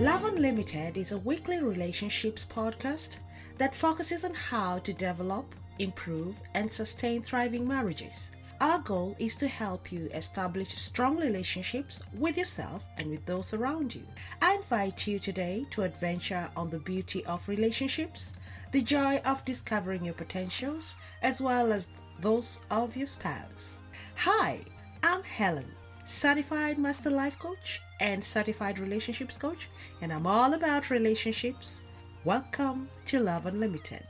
Love Unlimited is a weekly relationships podcast that focuses on how to develop, improve, and sustain thriving marriages. Our goal is to help you establish strong relationships with yourself and with those around you. I invite you today to adventure on the beauty of relationships, the joy of discovering your potentials, as well as those of your spouse. Hi, I'm Helen, certified master life coach and certified relationships coach, and I'm all about relationships. Welcome to Love Unlimited.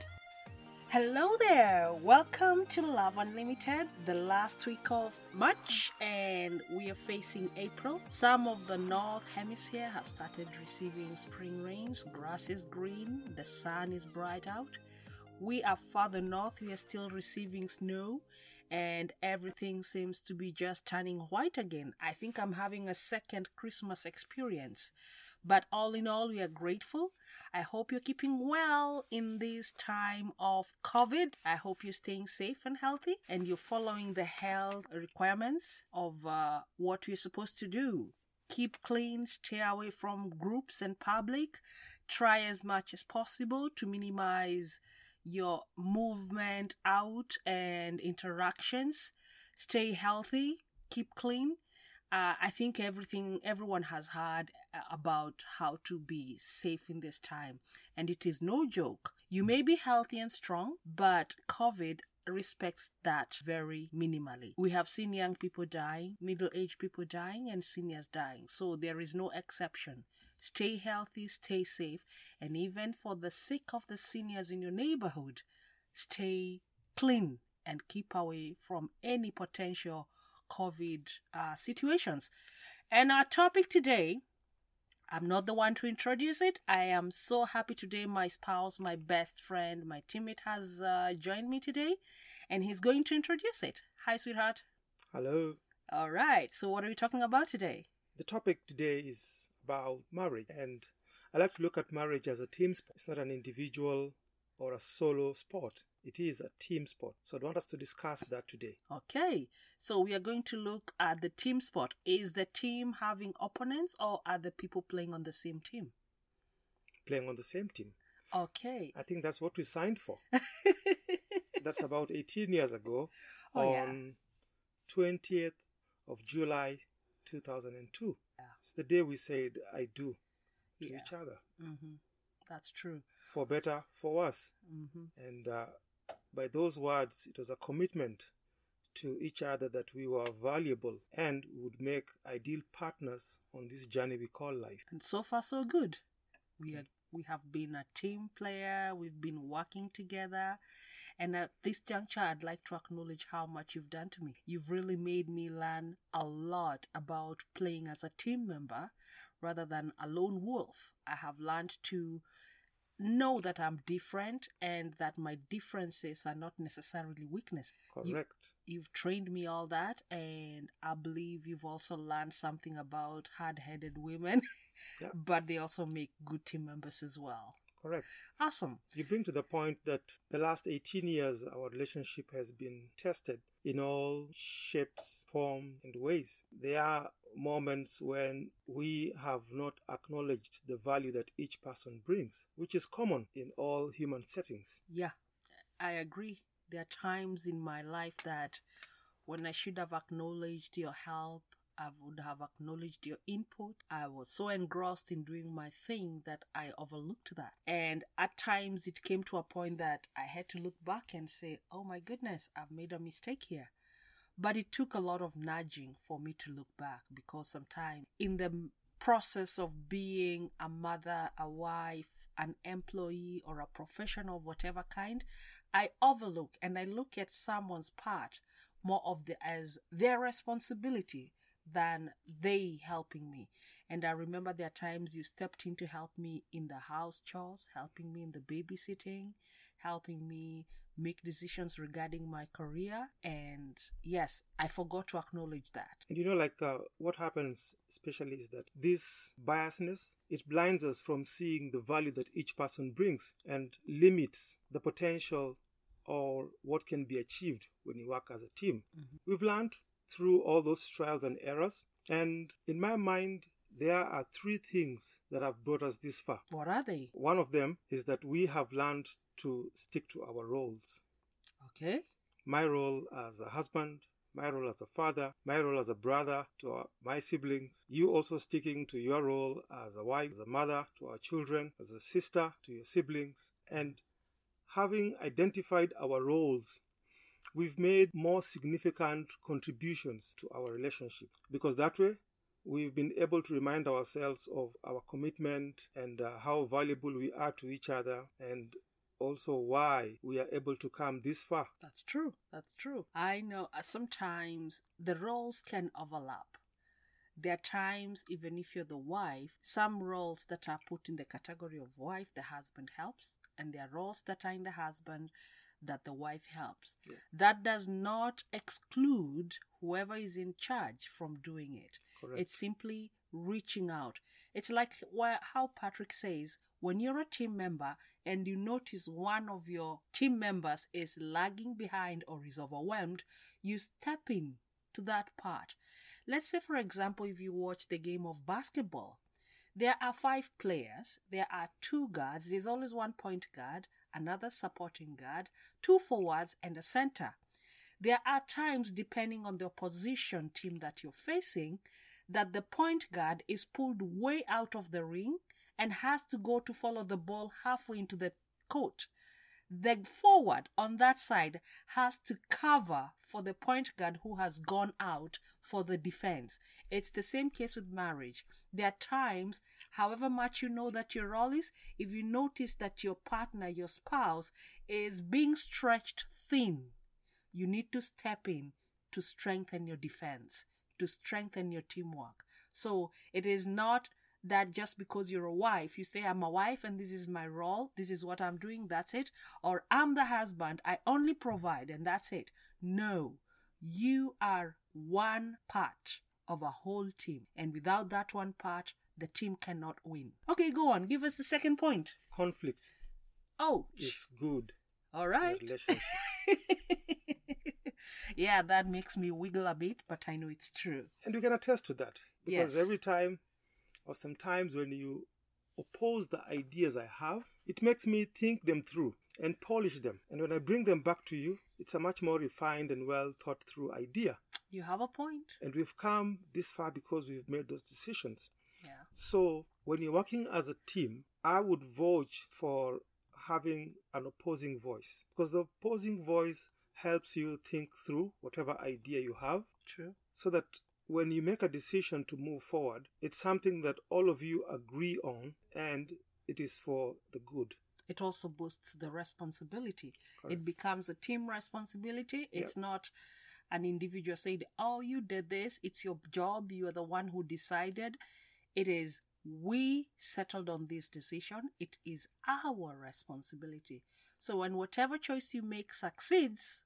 Hello there, welcome to Love Unlimited, the last week of March, and we are facing April. Some of the North Hemisphere have started receiving spring rains, grass is green, the sun is bright out. We are farther north, we are still receiving snow, and everything seems to be just turning white again. I think I'm having a second Christmas experience. But all in all, we are grateful. I hope you're keeping well in this time of COVID. I hope you're staying safe and healthy and you're following the health requirements of uh, what you're supposed to do. Keep clean, stay away from groups and public. Try as much as possible to minimize your movement out and interactions. Stay healthy, keep clean. Uh, I think everything everyone has heard uh, about how to be safe in this time, and it is no joke. You may be healthy and strong, but COVID respects that very minimally. We have seen young people dying, middle aged people dying, and seniors dying, so there is no exception. Stay healthy, stay safe, and even for the sake of the seniors in your neighborhood, stay clean and keep away from any potential COVID uh, situations. And our topic today, I'm not the one to introduce it. I am so happy today. My spouse, my best friend, my teammate has uh, joined me today, and he's going to introduce it. Hi, sweetheart. Hello. All right. So, what are we talking about today? The topic today is about marriage, and I like to look at marriage as a team sport. It's not an individual or a solo sport. It is a team sport. So I want us to discuss that today. Okay. So we are going to look at the team sport. Is the team having opponents or are the people playing on the same team? Playing on the same team. Okay. I think that's what we signed for. that's about 18 years ago Oh, on 20th of July 2002. Yeah. It's the day we said I do to Yeah. each other. Mm-hmm. That's true. For better, for worse. Mm-hmm. And uh, by those words, it was a commitment to each other that we were valuable and would make ideal partners on this journey we call life. And so far, so good. We are. We have been a team player. We've been working together. And at this juncture, I'd like to acknowledge how much you've done to me. You've really made me learn a lot about playing as a team member rather than a lone wolf. I have learned to know that I'm different and that my differences are not necessarily weakness. You- Correct. you've trained me all that and i believe you've also learned something about hard-headed women Yeah. but they also make good team members as well Correct. awesome You bring to the point that the last 18 years, our relationship has been tested in all shapes, form, and ways. There are moments when we have not acknowledged the value that each person brings, which is common in all human settings. yeah i agree there are times in my life that when i should have acknowledged your help I would have acknowledged your input. I was so engrossed in doing my thing that I overlooked that. And at times it came to a point that I had to look back and say, oh my goodness, I've made a mistake here. But it took a lot of nudging for me to look back because sometimes in the process of being a mother, a wife, an employee, or a professional of whatever kind, I overlook and I look at someone's part more of the as their responsibility than they helping me. And I remember there are times you stepped in to help me in the house chores, helping me in the babysitting, helping me make decisions regarding my career. And yes, I forgot to acknowledge that. And you know, like uh, what happens, especially, is that this biasness it blinds us from seeing the value that each person brings and limits the potential or what can be achieved when you work as a team. Mm-hmm. We've learned through all those trials and errors, and in my mind, there are three things that have brought us this far. What are they? One of them is that we have learned to stick to our roles. Okay. My role as a husband, my role as a father, my role as a brother to our, my siblings, you also sticking to your role as a wife, as a mother to our children, as a sister to your siblings, and having identified our roles we've made more significant contributions to our relationship because that way we've been able to remind ourselves of our commitment and uh, how valuable we are to each other and also why we are able to come this far. That's true. That's true. I know uh, sometimes the roles can overlap. There are times, even if you're the wife, some roles that are put in the category of wife, the husband helps, and there are roles that are in the husband that the wife helps. Yeah. That does not exclude whoever is in charge from doing it. Correct. It's simply reaching out. It's like how Patrick says when you're a team member and you notice one of your team members is lagging behind or is overwhelmed, you step in to that part. Let's say, for example, if you watch the game of basketball, there are five players, there are two guards, there's always one point guard, another supporting guard, two forwards, and a center. There are times, depending on the opposition team that you're facing, that the point guard is pulled way out of the ring and has to go to follow the ball halfway into the court. The forward on that side has to cover for the point guard who has gone out for the defense. It's the same case with marriage. There are times, however much you know that your role is, if you notice that your partner, your spouse, is being stretched thin, you need to step in to strengthen your defense, to strengthen your teamwork. So it is not that just because you're a wife, you say, I'm a wife and this is my role, this is what I'm doing, that's it. Or I'm the husband, I only provide and that's it. No, you are one part of a whole team. And without that one part, the team cannot win. Okay, go on. Give us the second point. Conflict. Oh, it's good. All right. yeah, that makes me wiggle a bit, but I know it's true. And we can attest to that because yes. every time or sometimes when you oppose the ideas I have, it makes me think them through and polish them. And when I bring them back to you, it's a much more refined and well thought through idea. You have a point. And we've come this far because we've made those decisions. Yeah. So when you're working as a team, I would vouch for having an opposing voice because the opposing voice helps you think through whatever idea you have. True. So that when you make a decision to move forward, it's something that all of you agree on and it is for the good. It also boosts the responsibility. Correct. It becomes a team responsibility. It's yep. not an individual saying, Oh, you did this. It's your job. You are the one who decided. It is, we settled on this decision. It is our responsibility. So when whatever choice you make succeeds,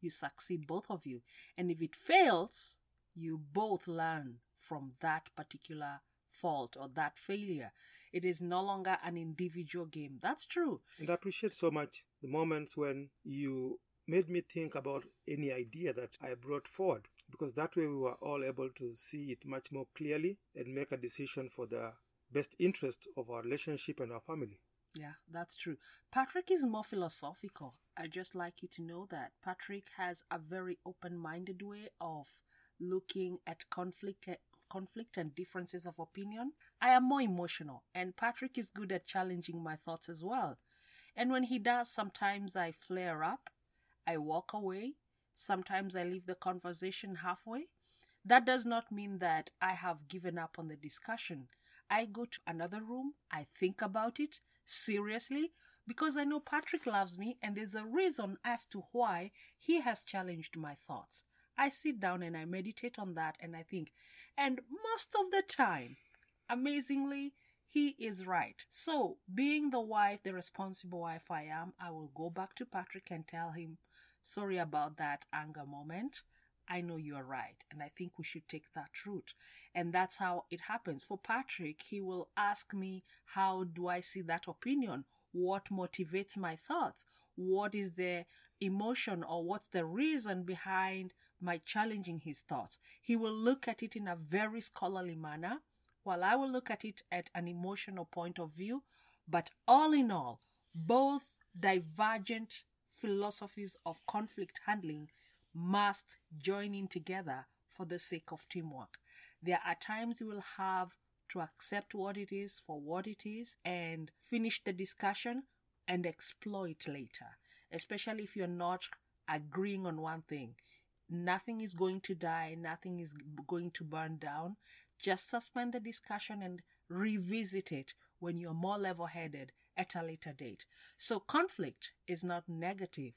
you succeed both of you. And if it fails, you both learn from that particular fault or that failure. It is no longer an individual game. That's true. And I appreciate so much the moments when you made me think about any idea that I brought forward because that way we were all able to see it much more clearly and make a decision for the best interest of our relationship and our family. Yeah, that's true. Patrick is more philosophical. I just like you to know that. Patrick has a very open minded way of looking at conflict conflict and differences of opinion. I am more emotional, and Patrick is good at challenging my thoughts as well. And when he does, sometimes I flare up, I walk away, sometimes I leave the conversation halfway. That does not mean that I have given up on the discussion. I go to another room, I think about it seriously because I know Patrick loves me and there's a reason as to why he has challenged my thoughts. I sit down and I meditate on that and I think, and most of the time, amazingly, he is right. So, being the wife, the responsible wife I am, I will go back to Patrick and tell him, sorry about that anger moment. I know you're right, and I think we should take that route. And that's how it happens. For Patrick, he will ask me, How do I see that opinion? What motivates my thoughts? what is the emotion or what's the reason behind my challenging his thoughts. He will look at it in a very scholarly manner, while I will look at it at an emotional point of view. But all in all, both divergent philosophies of conflict handling must join in together for the sake of teamwork. There are times you will have to accept what it is for what it is and finish the discussion and exploit later, especially if you're not agreeing on one thing. Nothing is going to die, nothing is going to burn down. Just suspend the discussion and revisit it when you're more level headed at a later date. So, conflict is not negative.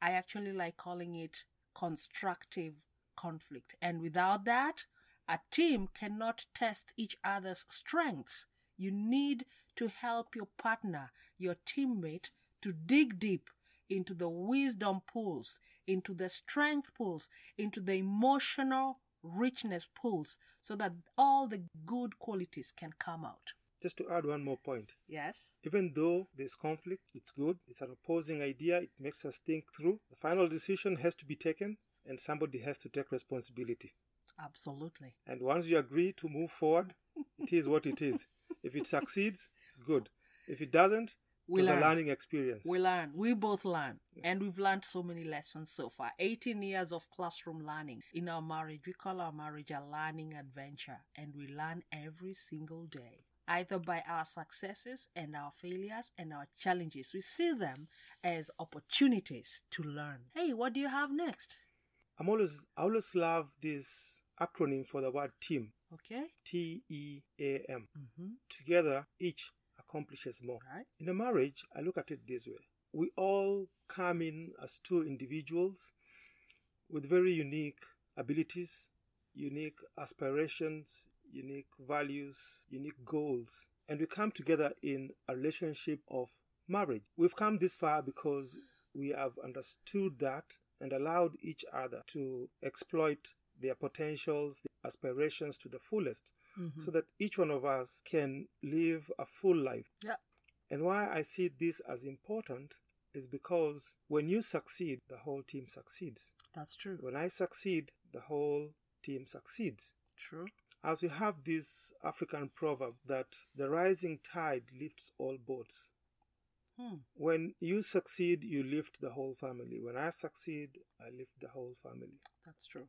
I actually like calling it constructive conflict. And without that, a team cannot test each other's strengths. You need to help your partner, your teammate, to dig deep into the wisdom pools, into the strength pools, into the emotional richness pools, so that all the good qualities can come out. Just to add one more point. Yes. Even though there's conflict, it's good. It's an opposing idea. It makes us think through. The final decision has to be taken, and somebody has to take responsibility. Absolutely. And once you agree to move forward, it is what it is. If it succeeds, good. If it doesn't, We it's a learn. learning experience. We learn. We both learn. And we've learned so many lessons so far. 18 years of classroom learning. In our marriage, we call our marriage a learning adventure. And we learn every single day. Either by our successes and our failures and our challenges. We see them as opportunities to learn. Hey, what do you have next? I'm always I always love this acronym for the word team. Okay? T E A M. Mm-hmm. Together, each accomplishes more. Right? In a marriage, I look at it this way. We all come in as two individuals with very unique abilities, unique aspirations, unique values, unique goals, and we come together in a relationship of marriage. We've come this far because we have understood that and allowed each other to exploit their potentials, their aspirations to the fullest Mm-hmm. so that each one of us can live a full life. Yeah. And why I see this as important is because when you succeed, the whole team succeeds. That's true. When I succeed, the whole team succeeds. True. As we have this African proverb that the rising tide lifts all boats. Hmm. When you succeed, you lift the whole family. When I succeed, I lift the whole family. That's true.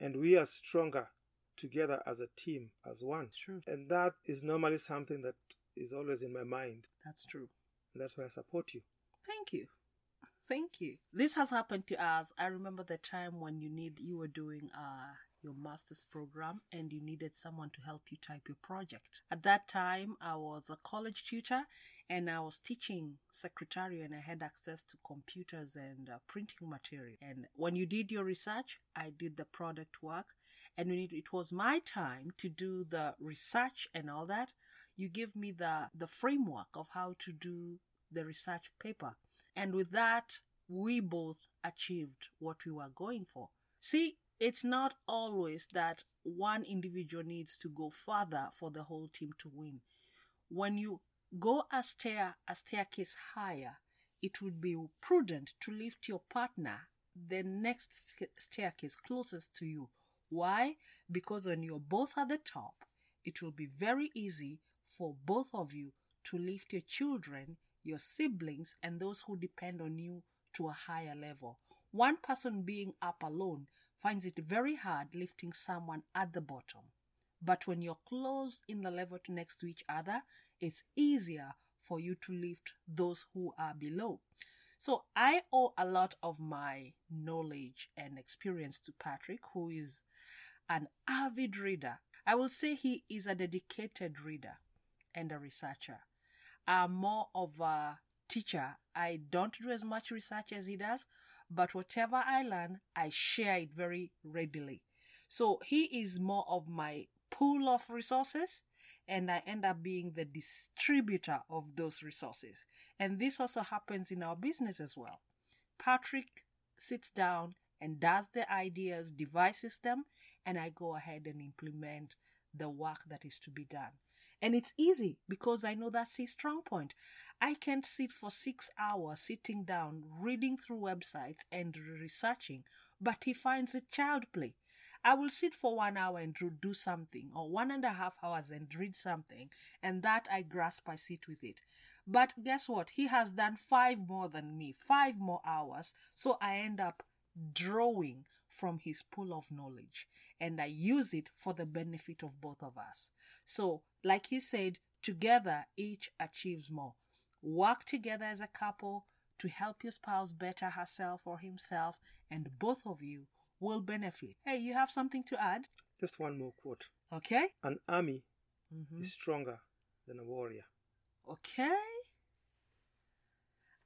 And we are stronger together as a team, as one. True. And that is normally something that is always in my mind. That's true. And that's why I support you. Thank you. Thank you. This has happened to us. I remember the time when you need you were doing uh your master's program and you needed someone to help you type your project. At that time, I was a college tutor and I was teaching secretarial and I had access to computers and uh, printing material. And when you did your research, I did the product work. And when it, it was my time to do the research and all that, you give me the, the framework of how to do the research paper. And with that, we both achieved what we were going for. See, it's not always that one individual needs to go further for the whole team to win. When you go a stair a staircase higher, it would be prudent to lift your partner the next staircase closest to you. Why? Because when you're both at the top, it will be very easy for both of you to lift your children, your siblings, and those who depend on you to a higher level. One person being up alone finds it very hard lifting someone at the bottom. But when you're close in the level next to each other, it's easier for you to lift those who are below. So I owe a lot of my knowledge and experience to Patrick, who is an avid reader. I will say he is a dedicated reader and a researcher. I'm more of a teacher. I don't do as much research as he does, but whatever I learn, I share it very readily. So he is more of my pool of resources, and I end up being the distributor of those resources. And this also happens in our business as well. Patrick sits down and does the ideas, devises them, and I go ahead and implement the work that is to be done. And it's easy because I know that's his strong point. I can't sit for six hours sitting down, reading through websites and researching, but he finds it child play. I will sit for one hour and do something, or one and a half hours and read something, and that I grasp, I sit with it. But guess what? He has done five more than me, five more hours, so I end up drawing from his pool of knowledge and I use it for the benefit of both of us. So, like he said, together each achieves more. Work together as a couple to help your spouse better herself or himself, and both of you will benefit. Hey, you have something to add? Just one more quote. Okay. An army mm-hmm. is stronger than a warrior. Okay.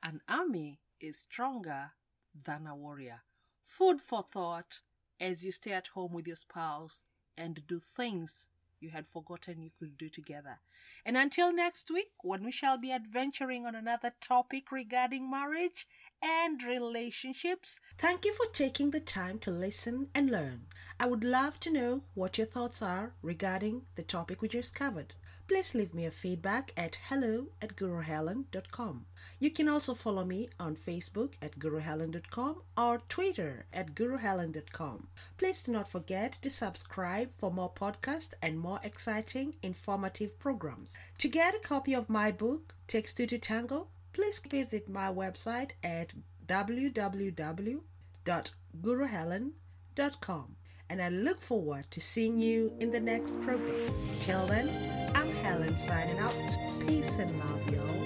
An army is stronger than a warrior. Food for thought as you stay at home with your spouse and do things you had forgotten you could do together. And until next week, when we shall be adventuring on another topic regarding marriage and relationships, thank you for taking the time to listen and learn. I would love to know what your thoughts are regarding the topic we just covered please leave me a feedback at hello at guruhelen.com. You can also follow me on Facebook at guruhelen.com or Twitter at guruhelen.com. Please do not forget to subscribe for more podcasts and more exciting, informative programs. To get a copy of my book, Takes Two to Tango, please visit my website at www.guruhelen.com and I look forward to seeing you in the next program. Till then, I'm Helen signing out. Peace and love, y'all.